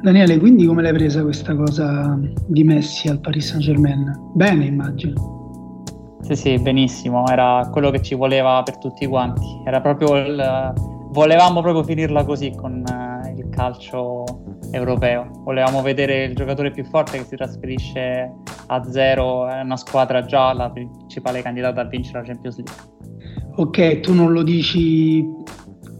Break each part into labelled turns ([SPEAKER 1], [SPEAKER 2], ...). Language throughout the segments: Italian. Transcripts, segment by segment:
[SPEAKER 1] Daniele, quindi come l'hai presa questa cosa di Messi al Paris Saint Germain? Bene, immagino.
[SPEAKER 2] Sì, sì, benissimo, era quello che ci voleva per tutti quanti. Era proprio il. Volevamo proprio finirla così con uh, il calcio europeo. Volevamo vedere il giocatore più forte che si trasferisce a zero, è una squadra già la principale candidata a vincere la Champions League.
[SPEAKER 1] Ok, tu non lo dici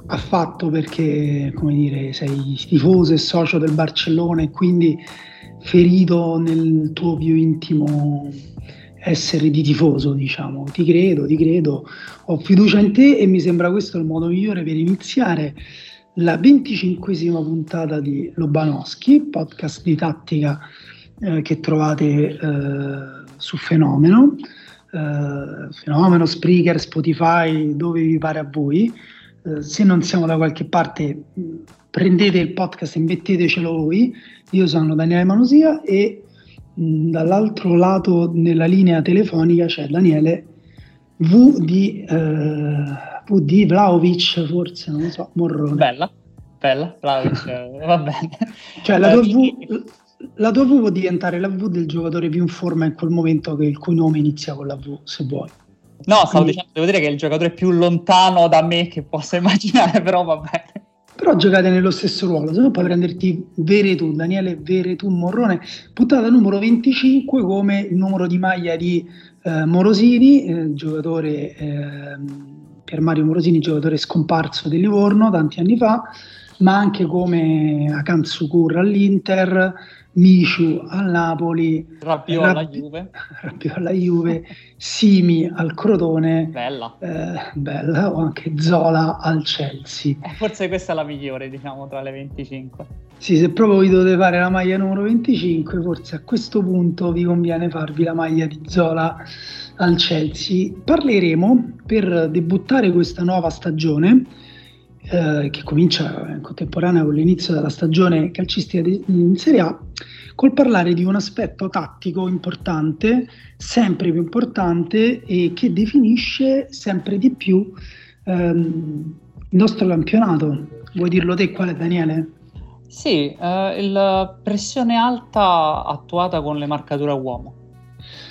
[SPEAKER 1] affatto perché, come dire, sei tifoso e socio del Barcellona e quindi ferito nel tuo più intimo essere di tifoso, diciamo. Ti credo, ti credo, ho fiducia in te e mi sembra questo il modo migliore per iniziare la venticinquesima puntata di Lobanowski, podcast di tattica eh, che trovate eh, su Fenomeno, eh, Fenomeno, Spreaker, Spotify, dove vi pare a voi. Eh, se non siamo da qualche parte, prendete il podcast e mettetecelo voi. Io sono Daniele Manosia e mh, dall'altro lato nella linea telefonica c'è Daniele V di, eh, v di Vlaovic, forse, non lo so, Morrone.
[SPEAKER 2] Bella, bella, Vlaovic, va bene.
[SPEAKER 1] Cioè la tua, v, la tua V può diventare la V del giocatore più in forma in quel momento che il cui nome inizia con la V, se vuoi.
[SPEAKER 2] No, stavo Quindi... dicendo, devo dire che è il giocatore più lontano da me che possa immaginare, però va bene.
[SPEAKER 1] Però giocate nello stesso ruolo, se no puoi prenderti Veretù, Daniele Veretù Morrone, puntata numero 25 come il numero di maglia di eh, Morosini, eh, giocatore eh, per Mario Morosini, giocatore scomparso di Livorno tanti anni fa, ma anche come Akansukur all'Inter, Miciu al Napoli,
[SPEAKER 2] Rabiot alla Juve,
[SPEAKER 1] Rabiot alla Juve Simi al Crotone,
[SPEAKER 2] bella.
[SPEAKER 1] Eh, bella, o anche Zola al Chelsea.
[SPEAKER 2] Eh, forse questa è la migliore, diciamo, tra le 25.
[SPEAKER 1] Sì, se proprio vi dovete fare la maglia numero 25, forse a questo punto vi conviene farvi la maglia di Zola al Chelsea. Parleremo per debuttare questa nuova stagione eh, che comincia in contemporanea con l'inizio della stagione calcistica in Serie A, col parlare di un aspetto tattico importante, sempre più importante e che definisce sempre di più ehm, il nostro campionato. Vuoi dirlo te quale Daniele?
[SPEAKER 2] Sì, eh, la pressione alta attuata con le marcature a uomo.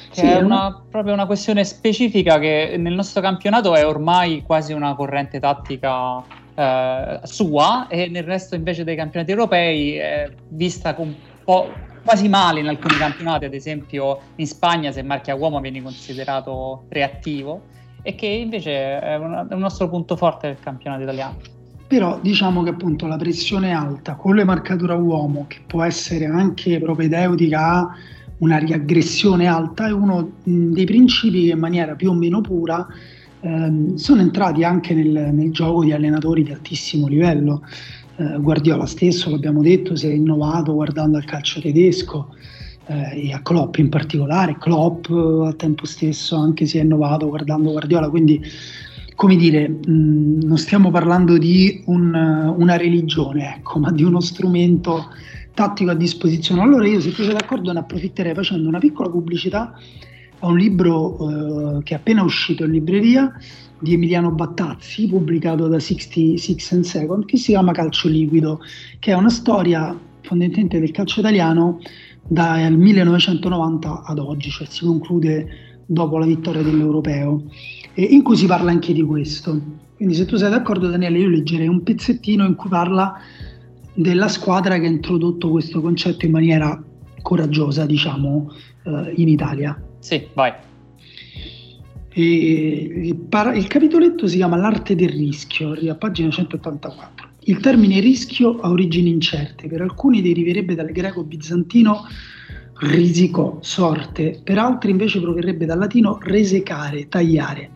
[SPEAKER 2] Che sì, è una, proprio una questione specifica che nel nostro campionato è ormai quasi una corrente tattica eh, sua e nel resto invece dei campionati europei è vista un po' quasi male in alcuni campionati, ad esempio in Spagna se marchi a uomo viene considerato reattivo e che invece è, una, è un nostro punto forte del campionato italiano.
[SPEAKER 1] Però diciamo che appunto la pressione alta con le marcature a uomo, che può essere anche propedeutica a una riaggressione alta, è uno dei principi che in maniera più o meno pura ehm, sono entrati anche nel, nel, gioco di allenatori di altissimo livello. Eh, Guardiola stesso, l'abbiamo detto, si è innovato guardando al calcio tedesco eh, e a Klopp in particolare. Klopp al tempo stesso anche si è innovato guardando Guardiola, quindi come dire, mh, non stiamo parlando di un, una religione, ecco, ma di uno strumento tattico a disposizione. Allora io se tu sei d'accordo ne approfitterei facendo una piccola pubblicità a un libro eh, che è appena uscito in libreria di Emiliano Battazzi, pubblicato da 66 and Second, che si chiama Calcio Liquido, che è una storia fondamentalmente del calcio italiano dal 1990 ad oggi, cioè si conclude dopo la vittoria dell'Europeo, e in cui si parla anche di questo. Quindi se tu sei d'accordo Daniele, io leggerei un pezzettino in cui parla della squadra che ha introdotto questo concetto in maniera coraggiosa, diciamo, eh, in Italia.
[SPEAKER 2] Sì, vai.
[SPEAKER 1] E, il capitoletto si chiama L'arte del rischio, a pagina 184. Il termine rischio ha origini incerte, per alcuni deriverebbe dal greco bizantino risico, sorte, per altri invece proverrebbe dal latino resecare, tagliare.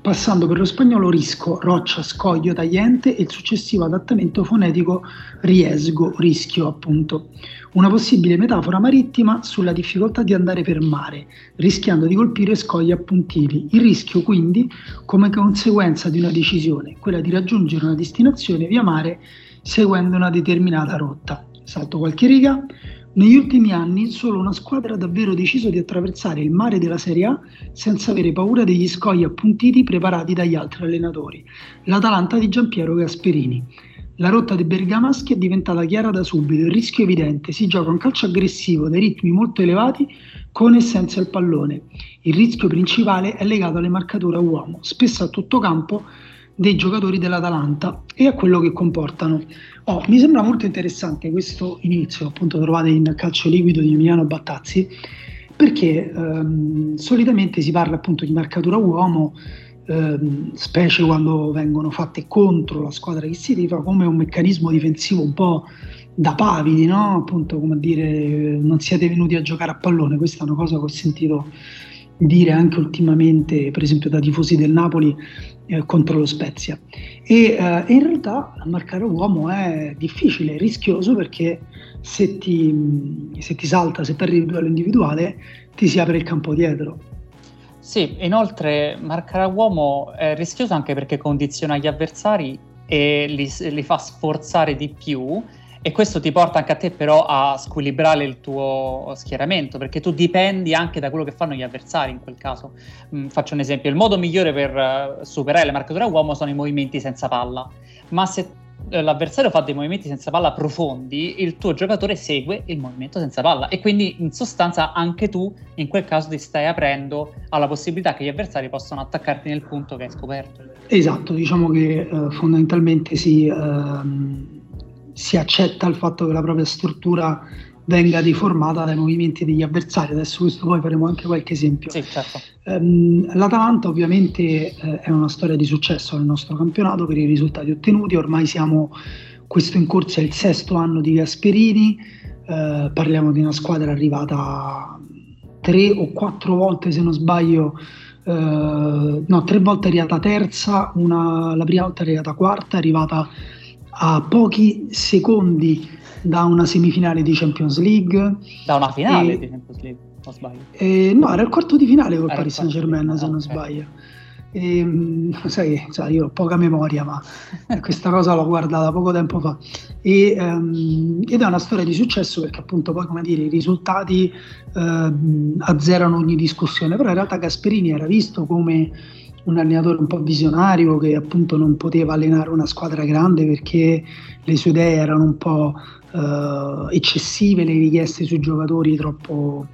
[SPEAKER 1] passando per lo spagnolo risco, roccia, scoglio, tagliente e il successivo adattamento fonetico riesgo, rischio appunto. Una possibile metafora marittima sulla difficoltà di andare per mare, rischiando di colpire scogli appuntiti. Il rischio quindi come conseguenza di una decisione, quella di raggiungere una destinazione via mare seguendo una determinata rotta. Salto qualche riga. Negli ultimi anni solo una squadra ha davvero deciso di attraversare il mare della Serie A senza avere paura degli scogli appuntiti preparati dagli altri allenatori, l'Atalanta di Giampiero Gasperini. La rotta dei bergamaschi è diventata chiara da subito, il rischio è evidente, si gioca un calcio aggressivo dai ritmi molto elevati con e senza il pallone. Il rischio principale è legato alle marcature a uomo, spesso a tutto campo dei giocatori dell'Atalanta e a quello che comportano. Oh, mi sembra molto interessante questo inizio, appunto trovate in Calcio Liquido di Emiliano Battazzi, perché ehm, solitamente si parla appunto di marcatura uomo, ehm, specie quando vengono fatte contro la squadra che si tifa, come un meccanismo difensivo un po' da pavidi, no? Appunto come dire non siete venuti a giocare a pallone, questa è una cosa che ho sentito dire anche ultimamente, per esempio da tifosi del Napoli eh, contro lo Spezia. E, eh, in realtà marcare uomo è difficile, è rischioso perché se ti, se ti salta, se perdi il duello individuale, ti si apre il campo dietro.
[SPEAKER 2] Sì, inoltre marcare a uomo è rischioso anche perché condiziona gli avversari e li, li fa sforzare di più e questo ti porta anche a te però a squilibrare il tuo schieramento, perché tu dipendi anche da quello che fanno gli avversari in quel caso. Mm, faccio un esempio, il modo migliore per uh, superare le marcature a uomo sono i movimenti senza palla, ma se l'avversario fa dei movimenti senza palla profondi, il tuo giocatore segue il movimento senza palla e quindi in sostanza anche tu in quel caso ti stai aprendo alla possibilità che gli avversari possano attaccarti nel punto che hai scoperto.
[SPEAKER 1] Esatto, diciamo che uh, fondamentalmente si si accetta il fatto che la propria struttura venga deformata dai movimenti degli avversari. Adesso questo poi faremo anche qualche esempio.
[SPEAKER 2] Sì, certo.
[SPEAKER 1] um, L'Atalanta ovviamente eh, è una storia di successo nel nostro campionato per i risultati ottenuti, ormai siamo, questo in corso è il sesto anno di Gasperini, eh, parliamo di una squadra arrivata tre o quattro volte se non sbaglio. Uh, no, tre volte è arrivata terza, una, la prima volta è arrivata quarta, è arrivata a pochi secondi da una semifinale di Champions League.
[SPEAKER 2] Da una finale e, di Champions League, o sbaglio?
[SPEAKER 1] Eh, no, era il quarto di finale col Paris Saint Germain, se non sbaglio. E, mm, sai, sai, io ho poca memoria, ma questa cosa l'ho guardata poco tempo fa. E, um, ed è una storia di successo perché, appunto, poi come dire, i risultati uh, azzerano ogni discussione. Però in realtà Gasperini era visto come un allenatore un po' visionario che appunto non poteva allenare una squadra grande perché le sue idee erano un po' eh, eccessive, le richieste sui giocatori troppo,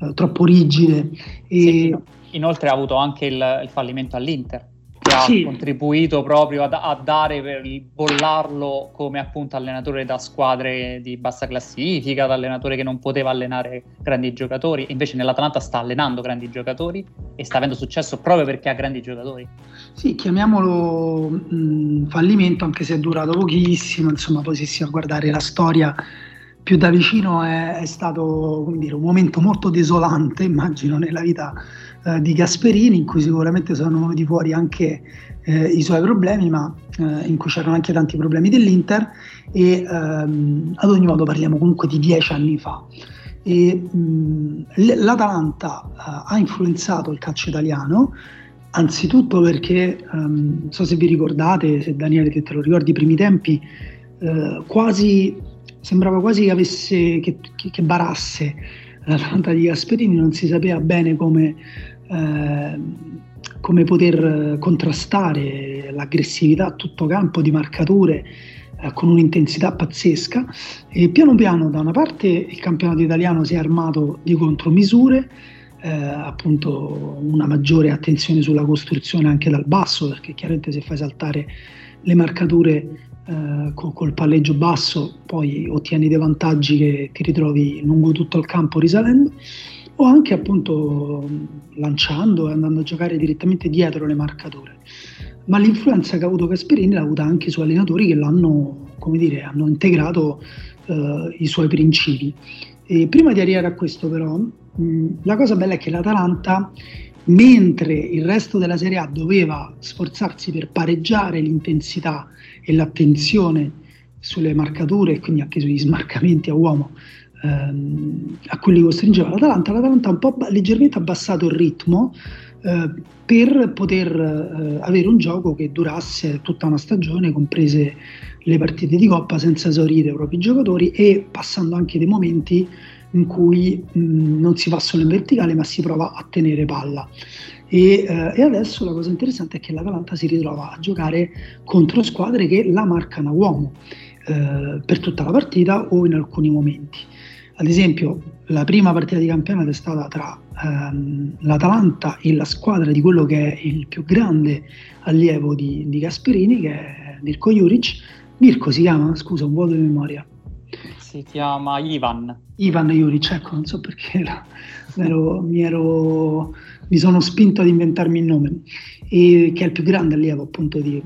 [SPEAKER 1] eh, troppo rigide.
[SPEAKER 2] E... Sì, inoltre ha avuto anche il, il fallimento all'Inter ha sì. contribuito proprio a, a, dare per bollarlo come appunto allenatore da squadre di bassa classifica, da allenatore che non poteva allenare grandi giocatori, invece nell'Atalanta sta allenando grandi giocatori e sta avendo successo proprio perché ha grandi giocatori.
[SPEAKER 1] Sì, chiamiamolo mh, fallimento anche se è durato pochissimo, insomma poi se si va a guardare la storia più da vicino è, è stato dire, un momento molto desolante, immagino, nella vita eh, di Gasperini, in cui sicuramente sono venuti fuori anche eh, i suoi problemi, ma eh, in cui c'erano anche tanti problemi dell'Inter e ehm, ad ogni modo parliamo comunque di dieci anni fa. E, mh, L'Atalanta eh, ha influenzato il calcio italiano, anzitutto perché, um, non so se vi ricordate, se Daniele che te lo ricordi, i primi tempi, eh, quasi, sembrava quasi che, avesse, che, che, che barasse l'Atalanta di Gasperini, non si sapeva bene come eh, come poter contrastare l'aggressività a tutto campo di marcature eh, con un'intensità pazzesca. E piano piano da una parte il campionato italiano si è armato di contromisure eh, appunto una maggiore attenzione sulla costruzione anche dal basso perché chiaramente se fai saltare le marcature eh, col, col, palleggio basso poi ottieni dei vantaggi che ti ritrovi lungo tutto il campo risalendo o anche appunto lanciando e andando a giocare direttamente dietro le marcature. Ma l'influenza che ha avuto Gasperini l'ha avuta anche su allenatori che l'hanno, come dire, hanno integrato eh, i suoi principi. E prima di arrivare a questo però, mh, la cosa bella è che l'Atalanta mentre il resto della Serie A doveva sforzarsi per pareggiare l'intensità e l'attenzione sulle marcature e quindi anche sugli smarcamenti a uomo ehm, a cui li costringeva l'Atalanta, l'Atalanta ha un po' leggermente abbassato il ritmo eh, per poter eh, avere un gioco che durasse tutta una stagione, comprese le partite di Coppa, senza esaurire i propri giocatori e passando anche dei momenti in cui mh, non si va solo in verticale ma si prova a tenere palla. E, eh, e, adesso la cosa interessante è che l'Atalanta si ritrova a giocare contro squadre che la marcano a uomo eh, per tutta la partita o in alcuni momenti. Ad esempio, la prima partita di campionato è stata tra ehm, l'Atalanta e la squadra di quello che è il più grande allievo di, di Gasperini, che è Mirko Juric. Mirko si chiama, scusa, un vuoto di memoria.
[SPEAKER 2] Si chiama Ivan.
[SPEAKER 1] Ivan Juric, ecco, non so perché la, ero, mi, ero, mi sono spinto ad inventarmi il nome, e, che è il più grande allievo appunto di,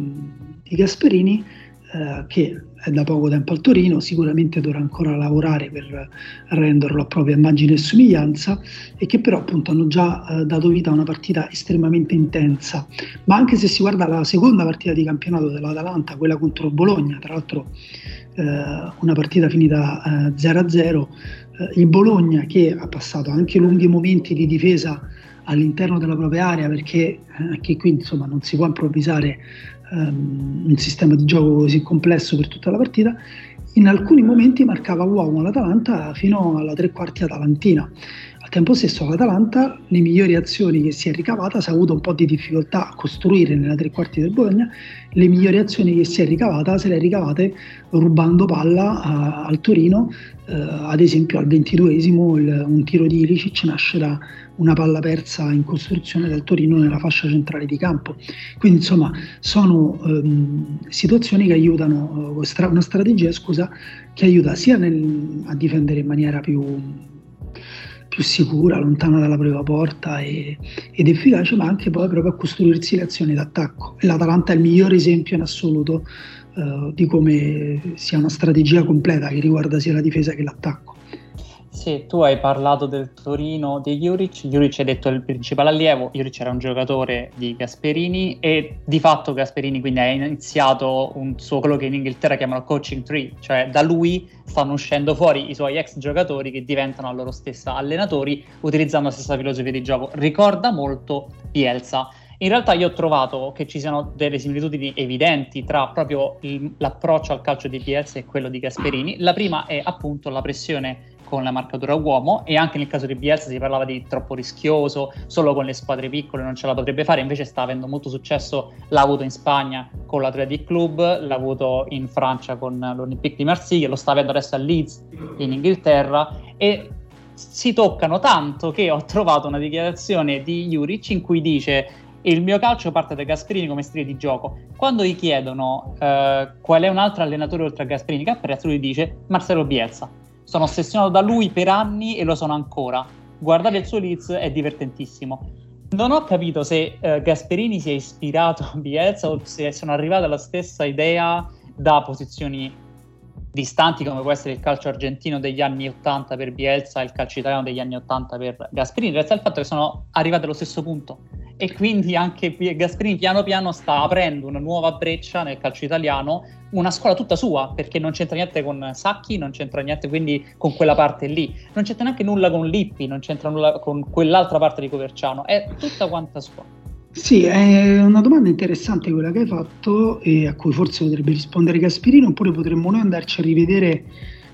[SPEAKER 1] di Gasperini eh, che è da poco tempo al Torino, sicuramente dovrà ancora lavorare per renderlo a propria immagine e somiglianza e che però appunto hanno già eh, dato vita a una partita estremamente intensa. Ma anche se si guarda la seconda partita di campionato dell'Atalanta, quella contro Bologna, tra l'altro eh, una partita finita 0-0, eh, il Bologna che ha passato anche lunghi momenti di difesa all'interno della propria area perché anche qui insomma non si può improvvisare um, un sistema di gioco così complesso per tutta la partita, in alcuni momenti marcava uomo l'Atalanta fino alla tre quarti atalantina. Al tempo stesso l'Atalanta, le migliori azioni che si è ricavata, si è avuto un po' di difficoltà a costruire nella tre quarti del Bologna, le migliori azioni che si è ricavata se le è ricavate rubando palla a, al Torino, eh, ad esempio al ventiduesimo un tiro di Ilicic nasce da una palla persa in costruzione dal Torino nella fascia centrale di campo. Quindi insomma sono ehm, situazioni che aiutano, eh, una strategia scusa, che aiuta sia nel, a difendere in maniera più, più sicura, lontana dalla propria porta e, ed efficace, ma anche poi proprio a costruirsi le azioni d'attacco. L'Atalanta è il migliore esempio in assoluto eh, di come sia una strategia completa che riguarda sia la difesa che l'attacco.
[SPEAKER 2] Sì, tu hai parlato del Torino di Juric, Juric hai detto il principale allievo, Juric era un giocatore di Gasperini e di fatto Gasperini quindi ha iniziato un suo quello che in Inghilterra chiamano coaching tree, cioè da lui stanno uscendo fuori i suoi ex giocatori che diventano a loro stessa allenatori utilizzando la stessa filosofia di gioco. Ricorda molto Bielsa. In realtà io ho trovato che ci siano delle similitudini evidenti tra proprio l'approccio al calcio di Bielsa e quello di Gasperini. La prima è appunto la pressione con la marcatura uomo e anche nel caso di Bielsa si parlava di troppo rischioso, solo con le squadre piccole non ce la potrebbe fare, invece sta avendo molto successo, l'ha avuto in Spagna con l'Athletic Club, l'ha avuto in Francia con l'Olympique di Marsiglia, lo sta avendo adesso a Leeds in Inghilterra e si toccano tanto che ho trovato una dichiarazione di Juric in cui dice il mio calcio parte da Gasperini come stile di gioco. Quando gli chiedono eh, qual è un altro allenatore oltre a Gasperini che apprezza, lui dice Marcelo Bielsa sono ossessionato da lui per anni e lo sono ancora. Guardare il suo Leeds è divertentissimo. Non ho capito se uh, Gasperini si è ispirato a Bielsa o se sono arrivate alla stessa idea da posizioni distanti come può essere il calcio argentino degli anni 80 per Bielsa e il calcio italiano degli anni 80 per Gasperini. In realtà il fatto che sono arrivate allo stesso punto e quindi anche Gasperini piano piano sta aprendo una nuova breccia nel calcio italiano, una scuola tutta sua, perché non c'entra niente con Sacchi, non c'entra niente quindi con quella parte lì, non c'entra neanche nulla con Lippi, non c'entra nulla con quell'altra parte di Coverciano, è tutta quanta sua.
[SPEAKER 1] Sì, è una domanda interessante quella che hai fatto e a cui forse potrebbe rispondere Gasperino, oppure potremmo noi andarci a rivedere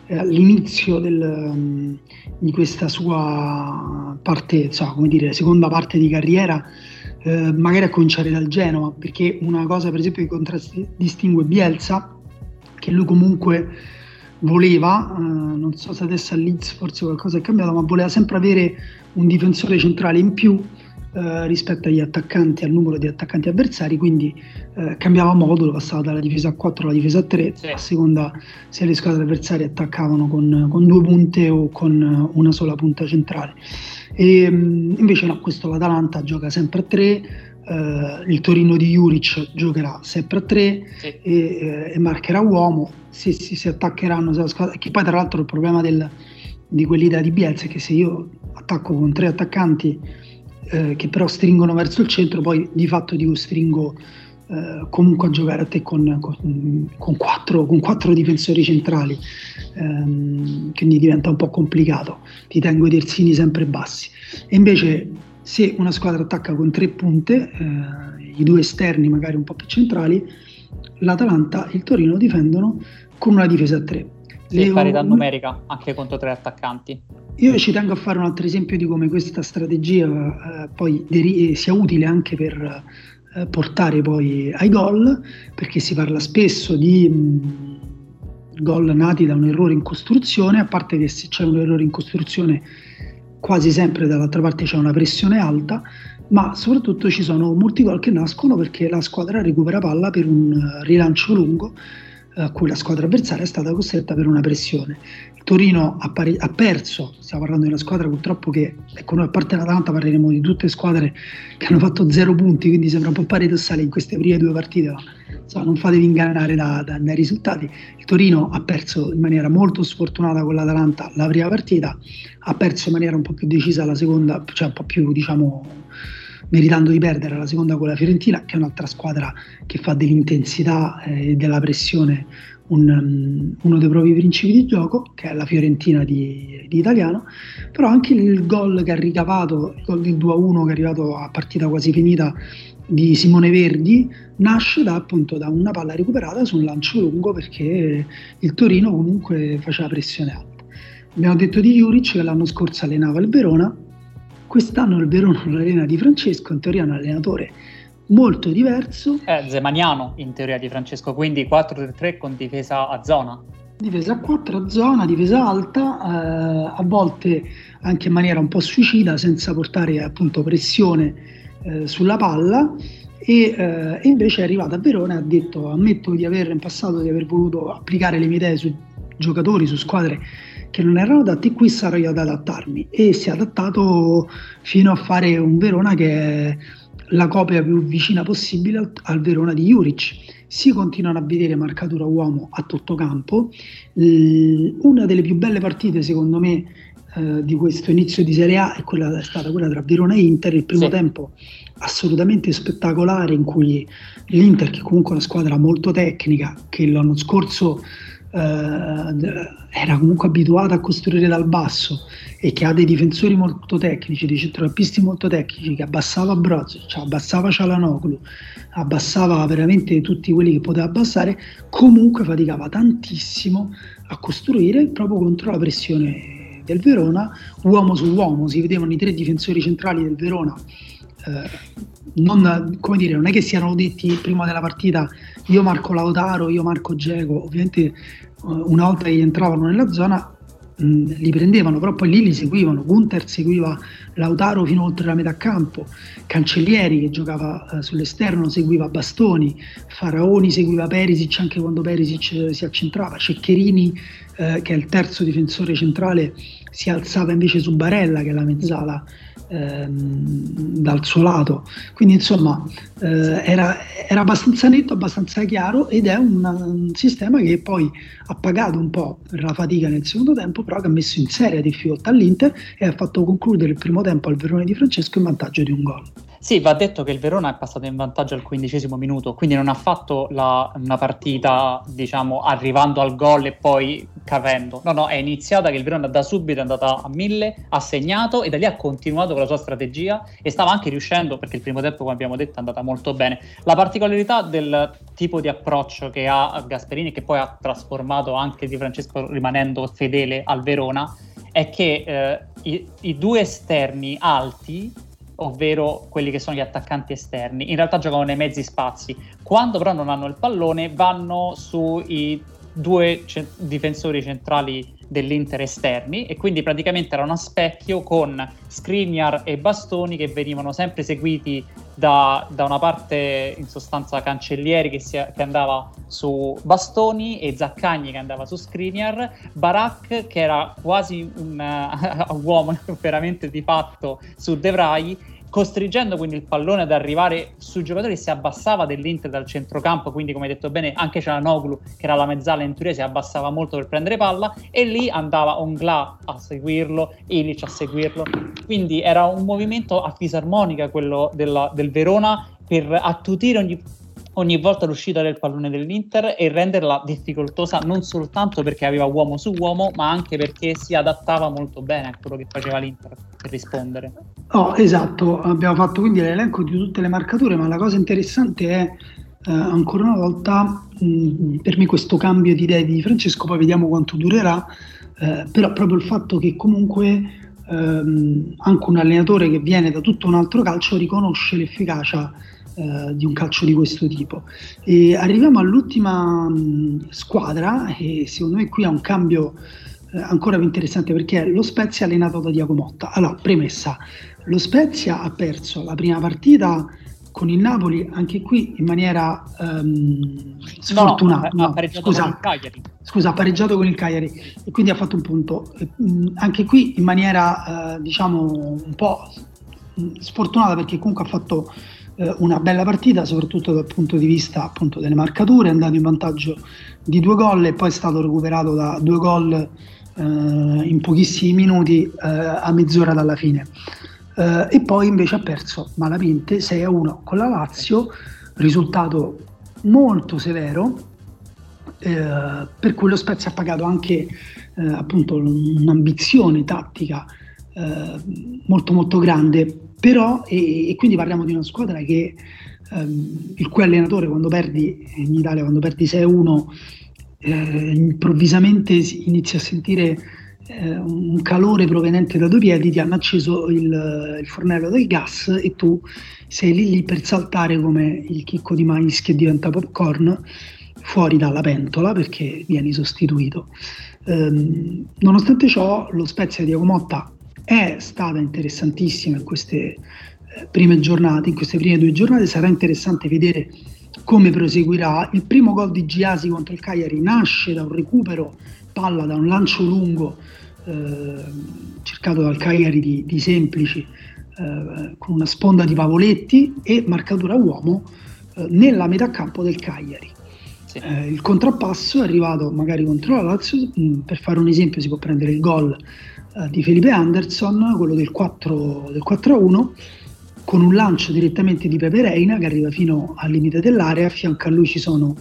[SPEAKER 1] eh, all'inizio del, um, di questa sua parte, insomma, come dire, seconda parte di carriera eh, magari a cominciare dal Genova, perché una cosa per esempio che contraddistingue Bielsa, che lui comunque voleva, eh, non so se adesso a Leeds forse qualcosa è cambiato, ma voleva sempre avere un difensore centrale in più eh, rispetto agli attaccanti, al numero di attaccanti avversari, quindi eh, cambiava modulo, passava dalla difesa a 4 alla difesa a 3, sì. a seconda se le squadre avversarie attaccavano con, con due punte o con una sola punta centrale. E, mm, invece no, questo l'Atalanta gioca sempre a 3, eh, il Torino di Juric giocherà sempre a 3 sì. e, eh, e, marcherà uomo, si, si, si attaccheranno, che poi tra l'altro il problema del, di quell'idea di Bielsa è che se io attacco con tre attaccanti eh, che però stringono verso il centro, poi di fatto ti costringo eh, comunque a giocare a te con, con, con, quattro, con quattro, difensori centrali, ehm, quindi diventa un po' complicato, ti tengo i terzini sempre bassi. E invece se una squadra attacca con tre punte, eh, i due esterni magari un po' più centrali, l'Atalanta e il Torino difendono con una difesa a tre.
[SPEAKER 2] Sì, parità numerica anche contro tre attaccanti.
[SPEAKER 1] Io ci tengo a fare un altro esempio di come questa strategia eh, poi deri- sia utile anche per eh, portare poi ai gol, perché si parla spesso di mh, gol nati da un errore in costruzione, a parte che se c'è un errore in costruzione quasi sempre dall'altra parte c'è una pressione alta, ma soprattutto ci sono molti gol che nascono perché la squadra recupera palla per un eh, rilancio lungo a cui la squadra avversaria è stata costretta per una pressione. Il Torino ha, pari- ha, perso, stiamo parlando di una squadra purtroppo che, ecco noi a parte l'Atalanta parleremo di tutte squadre che hanno fatto zero punti, quindi sembra un po' paradossale in queste prime due partite, ma insomma, non fatevi ingannare da, da, dai risultati. Il Torino ha perso in maniera molto sfortunata con l'Atalanta la prima partita, ha perso in maniera un po' più decisa la seconda, cioè un po' più diciamo meritando di perdere la seconda con la Fiorentina, che è un'altra squadra che fa dell'intensità e eh, della pressione un, um, uno dei propri principi di gioco, che è la Fiorentina di, di Italiano, però anche il gol che ha ricavato, il gol del 2-1 che è arrivato a partita quasi finita di Simone Verdi, nasce da, appunto, da una palla recuperata su un lancio lungo perché il Torino comunque faceva pressione alta. Abbiamo detto di Juric che l'anno scorso allenava il Verona, Quest'anno il Verona non allena di Francesco, in teoria è un allenatore molto diverso.
[SPEAKER 2] È Zemaniano in teoria di Francesco, quindi 4-3 con difesa a zona.
[SPEAKER 1] Difesa a 4 a zona, difesa alta, eh, a volte anche in maniera un po' suicida, senza portare appunto pressione eh, sulla palla. E, eh, invece è arrivato a Verona e ha detto ammetto di aver in passato di aver voluto applicare le mie idee su giocatori, su squadre che non erano adatti, qui sarò io ad adattarmi e si è adattato fino a fare un Verona che è la copia più vicina possibile al, al Verona di Juric. Si continuano a vedere marcatura uomo a tutto campo. L- una delle più belle partite, secondo me, eh, di questo inizio di Serie A è, quella, è stata quella tra Verona e Inter. Il primo sì. tempo assolutamente spettacolare in cui l'Inter, che comunque è una squadra molto tecnica, che l'anno scorso era comunque abituata a costruire dal basso e che ha dei difensori molto tecnici, dei centrocampisti molto tecnici, che abbassava Brozovic, cioè abbassava Cialanoglu, abbassava veramente tutti quelli che poteva abbassare, comunque faticava tantissimo a costruire proprio contro la pressione del Verona, uomo su uomo, si vedevano i tre difensori centrali del Verona. Eh, non, come dire, non è che siano detti prima della partita io marco Lautaro, io marco Geco, ovviamente una volta che entravano nella zona mh, li prendevano, però poi lì li seguivano. Gunther seguiva Lautaro fino oltre la metà campo, Cancellieri che giocava eh, sull'esterno seguiva Bastoni, Faraoni seguiva Perisic anche quando Perisic si accentrava, Ceccherini eh, che è il terzo difensore centrale si alzava invece su Barella che è la mezzala ehm, dal suo lato. Quindi insomma eh, era, era, abbastanza netto, abbastanza chiaro ed è un, un, sistema che poi ha pagato un po' per la fatica nel secondo tempo, però che ha messo in seria difficoltà all'Inter e ha fatto concludere il primo tempo al Verone di Francesco in vantaggio di un gol.
[SPEAKER 2] Sì, va detto che il Verona è passato in vantaggio al quindicesimo minuto, quindi non ha fatto la, una partita, diciamo, arrivando al gol e poi capendo. No, no, è iniziata che il Verona da subito è andata a mille, ha segnato e da lì ha continuato con la sua strategia e stava anche riuscendo, perché il primo tempo, come abbiamo detto, è andata molto bene. La particolarità del tipo di approccio che ha Gasperini, che poi ha trasformato anche Di Francesco rimanendo fedele al Verona, è che eh, i, i due esterni alti ovvero quelli che sono gli attaccanti esterni, in realtà giocano nei mezzi spazi. Quando però non hanno il pallone vanno sui due ce- difensori centrali dell'Inter esterni e quindi praticamente erano a specchio con Skriniar e Bastoni che venivano sempre seguiti da, da una parte in sostanza Cancellieri che, si, che, andava su Bastoni e Zaccagni che andava su Skriniar, Barak che era quasi un uh, uomo veramente di fatto su De Vrij costringendo quindi il pallone ad arrivare sui giocatori si abbassava dell'Inter dal centrocampo, quindi come hai detto bene anche c'era Noglu che era la mezzala in teoria si abbassava molto per prendere palla e lì andava Ongla a seguirlo, Ilic a seguirlo, quindi era un movimento a fisarmonica quello della, del Verona per attutire ogni ogni volta l'uscita del pallone dell'Inter e renderla difficoltosa non soltanto perché aveva uomo su uomo, ma anche perché si adattava molto bene a quello che faceva l'Inter per rispondere.
[SPEAKER 1] Oh, esatto, abbiamo fatto quindi l'elenco di tutte le marcature, ma la cosa interessante è eh, ancora una volta mh, per me questo cambio di idee di Francesco, poi vediamo quanto durerà, eh, però proprio il fatto che comunque ehm, anche un allenatore che viene da tutto un altro calcio riconosce l'efficacia eh, di un calcio di questo tipo. E arriviamo all'ultima mh, squadra e secondo me qui ha un cambio eh, ancora più interessante perché lo Spezia allenato da Diaco Motta. Allora, premessa, lo Spezia ha perso la prima partita con il Napoli anche qui in maniera um, sfortunata. No, no, ha scusa, scusa, ha pareggiato con il Cagliari e quindi ha fatto un punto. E, mh, anche qui in maniera uh, diciamo un po' sfortunata perché comunque ha fatto eh, una bella partita, soprattutto dal punto di vista appunto delle marcature, è andato in vantaggio di due gol e poi è stato recuperato da due gol eh, in pochissimi minuti eh, a mezz'ora dalla fine. Eh, e poi invece ha perso malamente 6-1 con la Lazio, risultato molto severo, eh, per cui lo Spezia ha pagato anche appunto un'ambizione tattica molto molto grande però, e, e, quindi parliamo di una squadra che ehm, il cui allenatore quando perdi in Italia, quando perdi 6-1, eh, improvvisamente inizia a sentire eh, un calore proveniente da due piedi, ti hanno acceso il, il, fornello del gas e tu sei lì lì per saltare come il chicco di mais che diventa popcorn fuori dalla pentola perché vieni sostituito. Eh, nonostante ciò, lo Spezia di Agomotta è stata interessantissima in queste eh, prime giornate, in queste prime due giornate sarà interessante vedere come proseguirà. Il primo gol di Giasi contro il Cagliari nasce da un recupero palla, da un lancio lungo eh, cercato dal Cagliari di, di Semplici eh, con una sponda di Pavoletti e marcatura uomo eh, nella metà campo del Cagliari. Eh, il contrappasso è arrivato magari contro la Lazio, mh, mm, per fare un esempio si può prendere il gol eh, di Felipe Anderson, quello del 4, del 4-1, con un lancio direttamente di Pepe Reina che arriva fino al limite dell'area, a fianco a lui ci sono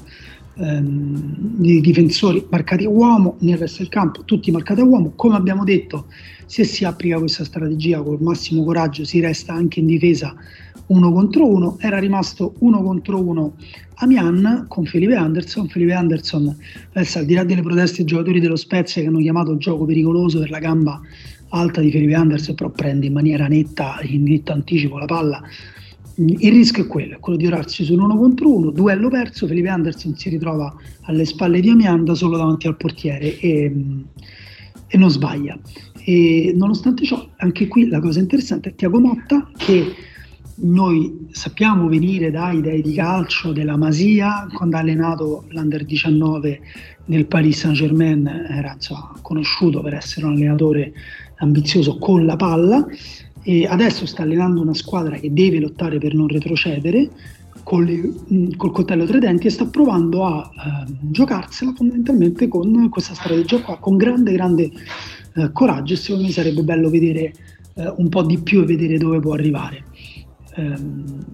[SPEAKER 1] ehm, i difensori marcati a uomo, nel resto del campo tutti marcati a uomo, come abbiamo detto se si applica questa strategia con il massimo coraggio si resta anche in difesa uno contro uno, era rimasto uno contro uno Amian con Felipe Anderson. Felipe Anderson, adesso al di là delle proteste dei giocatori dello Spezia che hanno chiamato gioco pericoloso per la gamba alta di Felipe Anderson, però prende in maniera netta, in netto anticipo la palla. Il rischio è quello, è quello di orarsi su un uno contro uno, duello perso, Felipe Anderson si ritrova alle spalle di Amianda solo davanti al portiere e, e non sbaglia. E nonostante ciò, anche qui la cosa interessante è Tiago Motta che noi sappiamo venire da idee di calcio della Masia, quando ha allenato l'Under 19 nel Paris Saint Germain era insomma, conosciuto per essere un allenatore ambizioso con la palla e adesso sta allenando una squadra che deve lottare per non retrocedere col, col coltello tra i denti e sta provando a eh, giocarsela fondamentalmente con questa strategia qua, con grande grande eh, coraggio e secondo me sarebbe bello vedere eh, un po' di più e vedere dove può arrivare.
[SPEAKER 2] Um,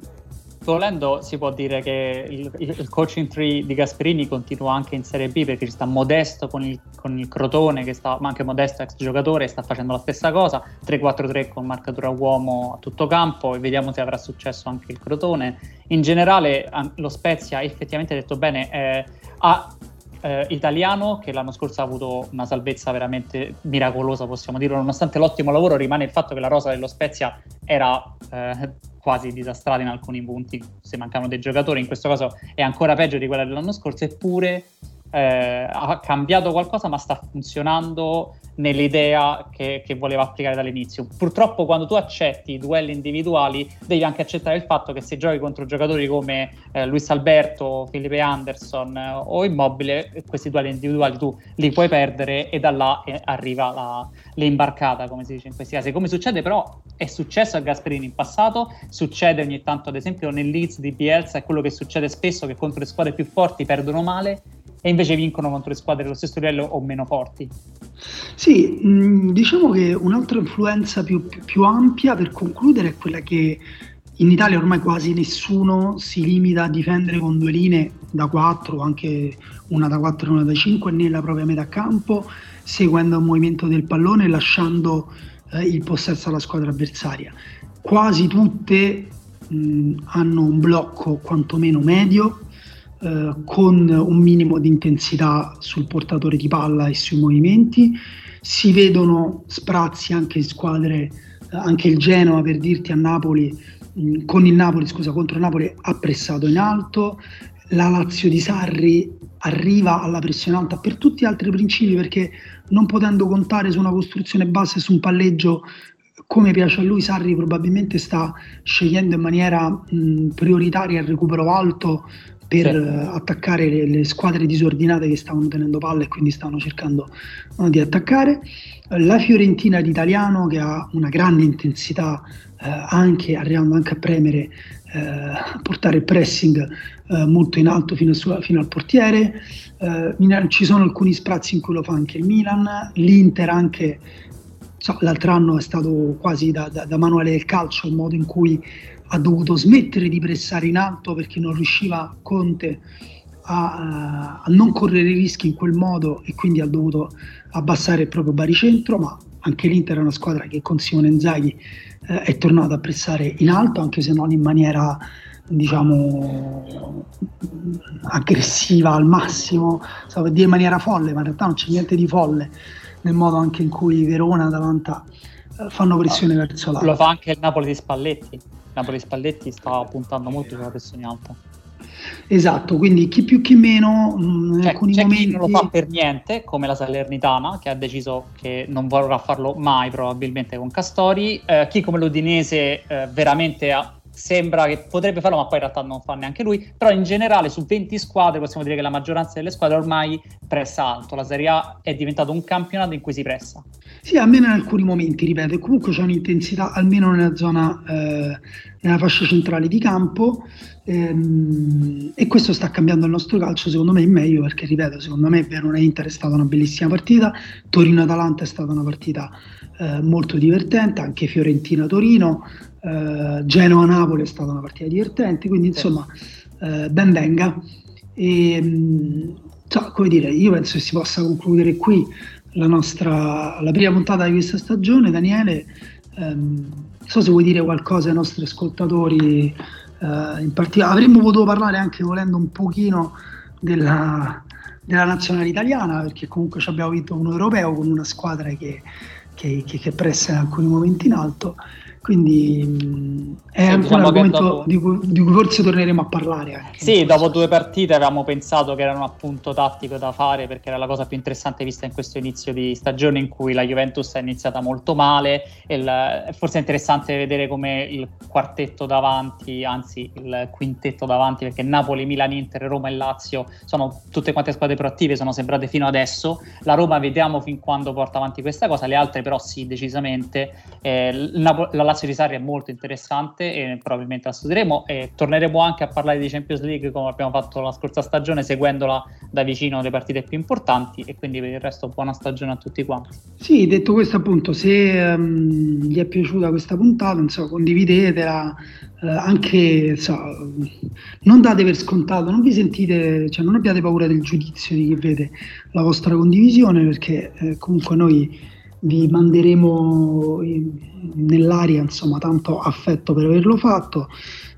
[SPEAKER 2] volendo si può dire che il, il, coaching tree di Gasperini continua anche in Serie B perché ci sta Modesto con il, con il Crotone, sta, ma anche Modesto ex giocatore, sta facendo la stessa cosa, 3-4-3 con marcatura uomo a tutto campo e vediamo se avrà successo anche il Crotone. In generale lo Spezia effettivamente detto bene eh, ha eh, italiano che l'anno scorso ha avuto una salvezza veramente miracolosa, possiamo dirlo, nonostante l'ottimo lavoro rimane il fatto che la rosa dello Spezia era eh, quasi disastrata in alcuni punti se mancavano dei giocatori, in questo caso è ancora peggio di quella dell'anno scorso, eppure eh, ha cambiato qualcosa ma sta funzionando nell'idea che, che, voleva applicare dall'inizio. Purtroppo quando tu accetti i duelli individuali devi anche accettare il fatto che se giochi contro giocatori come eh, Luis Alberto, Felipe Anderson eh, o Immobile, questi duelli individuali tu li puoi perdere e da là eh, arriva la, l'imbarcata, come si dice in questi casi. Come succede però, è successo a Gasperini in passato, succede ogni tanto ad esempio nel Leeds di Bielsa, è quello che succede spesso che contro le squadre più forti perdono male e invece vincono contro le squadre dello stesso livello o meno forti.
[SPEAKER 1] Sì, mm, diciamo che un'altra influenza più, più, ampia per concludere è quella che in Italia ormai quasi nessuno si limita a difendere con due linee da 4, anche una da 4 e una da 5 nella propria metà campo, seguendo il movimento del pallone e lasciando eh, il possesso alla squadra avversaria. Quasi tutte mh, mm, hanno un blocco quantomeno medio, eh, con un minimo di intensità sul portatore di palla e sui movimenti. Si vedono sprazzi anche in squadre, eh, anche il Genoa per dirti a Napoli, mh, mm, con il Napoli, scusa, contro Napoli ha pressato in alto, la Lazio di Sarri arriva alla pressione alta per tutti gli altri principi perché non potendo contare su una costruzione base, su un palleggio come piace a lui, Sarri probabilmente sta scegliendo in maniera mh, prioritaria il recupero alto per sì. attaccare le, le, squadre disordinate che stavano tenendo palla e quindi stavano cercando no, di attaccare. La Fiorentina d'Italiano che ha una grande intensità, eh, anche, arrivando anche a premere, eh, a portare il pressing eh, molto in alto fino, a, fino al portiere. Eh, ci sono alcuni sprazzi in cui lo fa anche il Milan, l'Inter anche l'altro anno è stato quasi da, da, da manuale del calcio il modo in cui ha dovuto smettere di pressare in alto perché non riusciva Conte a, a, non correre rischi in quel modo e quindi ha dovuto abbassare il proprio baricentro, ma anche l'Inter è una squadra che con Simone Inzaghi eh, è tornata a pressare in alto, anche se non in maniera diciamo aggressiva al massimo, stavo per dire in maniera folle, ma in realtà non c'è niente di folle nel modo anche in cui Verona, Atalanta eh, fanno pressione no, verso l'alto.
[SPEAKER 2] Lo fa anche il Napoli di Spalletti. Napoli Spalletti sta puntando molto sulla pressione alta.
[SPEAKER 1] Esatto, quindi chi più chi meno
[SPEAKER 2] in cioè, alcuni c'è momenti... chi non lo fa per niente, come la Salernitana, che ha deciso che non vorrà farlo mai probabilmente con Castori, eh, chi come l'Udinese eh, veramente ha sembra che potrebbe farlo, ma poi in realtà non fa neanche lui. Però in generale su 20 squadre possiamo dire che la maggioranza delle squadre ormai pressa alto. La Serie A è diventato un campionato in cui si pressa.
[SPEAKER 1] Sì, almeno in alcuni momenti, ripeto, comunque c'è un'intensità almeno nella zona, eh, nella fascia centrale di campo ehm, e questo sta cambiando il nostro calcio secondo me in meglio perché, ripeto, secondo me Verona-Inter è stata una bellissima partita, Torino-Atalanta è stata una partita eh, molto divertente, anche Fiorentina-Torino, eh, Genoa-Napoli è stata una partita divertente, quindi insomma eh, ben venga. E, mh, so, come dire, io penso che si possa concludere qui la nostra la prima puntata di questa stagione. Daniele, ehm, non so se vuoi dire qualcosa ai nostri ascoltatori, eh, in particolare avremmo potuto parlare anche volendo un pochino della, della nazionale italiana, perché comunque ci abbiamo vinto un europeo con una squadra che, che, che, che pressa in alcuni momenti in alto. Quindi mh, è sì, anche diciamo un argomento dopo... di, cui, di, cui, forse torneremo a parlare. Anche,
[SPEAKER 2] sì, dopo due partite avevamo pensato che era un appunto tattico da fare perché era la cosa più interessante vista in questo inizio di stagione in cui la Juventus è iniziata molto male. Il, forse è interessante vedere come il quartetto davanti, anzi il quintetto davanti, perché Napoli, Milan, Inter, Roma e Lazio sono tutte quante squadre proattive, sono sembrate fino adesso. La Roma vediamo fin quando porta avanti questa cosa, le altre però sì, decisamente. Eh, la Lazio di Sarri è molto interessante e probabilmente la studieremo e torneremo anche a parlare di Champions League come abbiamo fatto la scorsa stagione seguendola da vicino le partite più importanti e quindi per il resto buona stagione a tutti quanti.
[SPEAKER 1] Sì, detto questo appunto se um, gli è piaciuta questa puntata insomma, condividetela uh, anche so, non date per scontato, non vi sentite, cioè non abbiate paura del giudizio di chi vede la vostra condivisione perché eh, comunque noi vi manderemo nell'aria insomma tanto affetto per averlo fatto.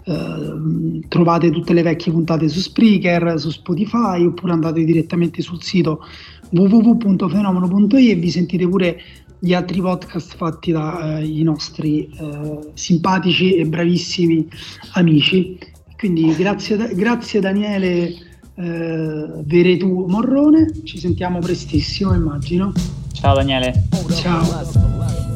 [SPEAKER 1] Eh, trovate tutte le vecchie puntate su Spreaker, su Spotify oppure andate direttamente sul sito www.fenomeno.it e vi sentite pure gli altri podcast fatti dai eh, nostri eh, simpatici e bravissimi amici. Quindi grazie, grazie Daniele eh, Veretù Morrone. Ci sentiamo prestissimo, immagino.
[SPEAKER 2] Ciao Daniele.
[SPEAKER 1] Ciao.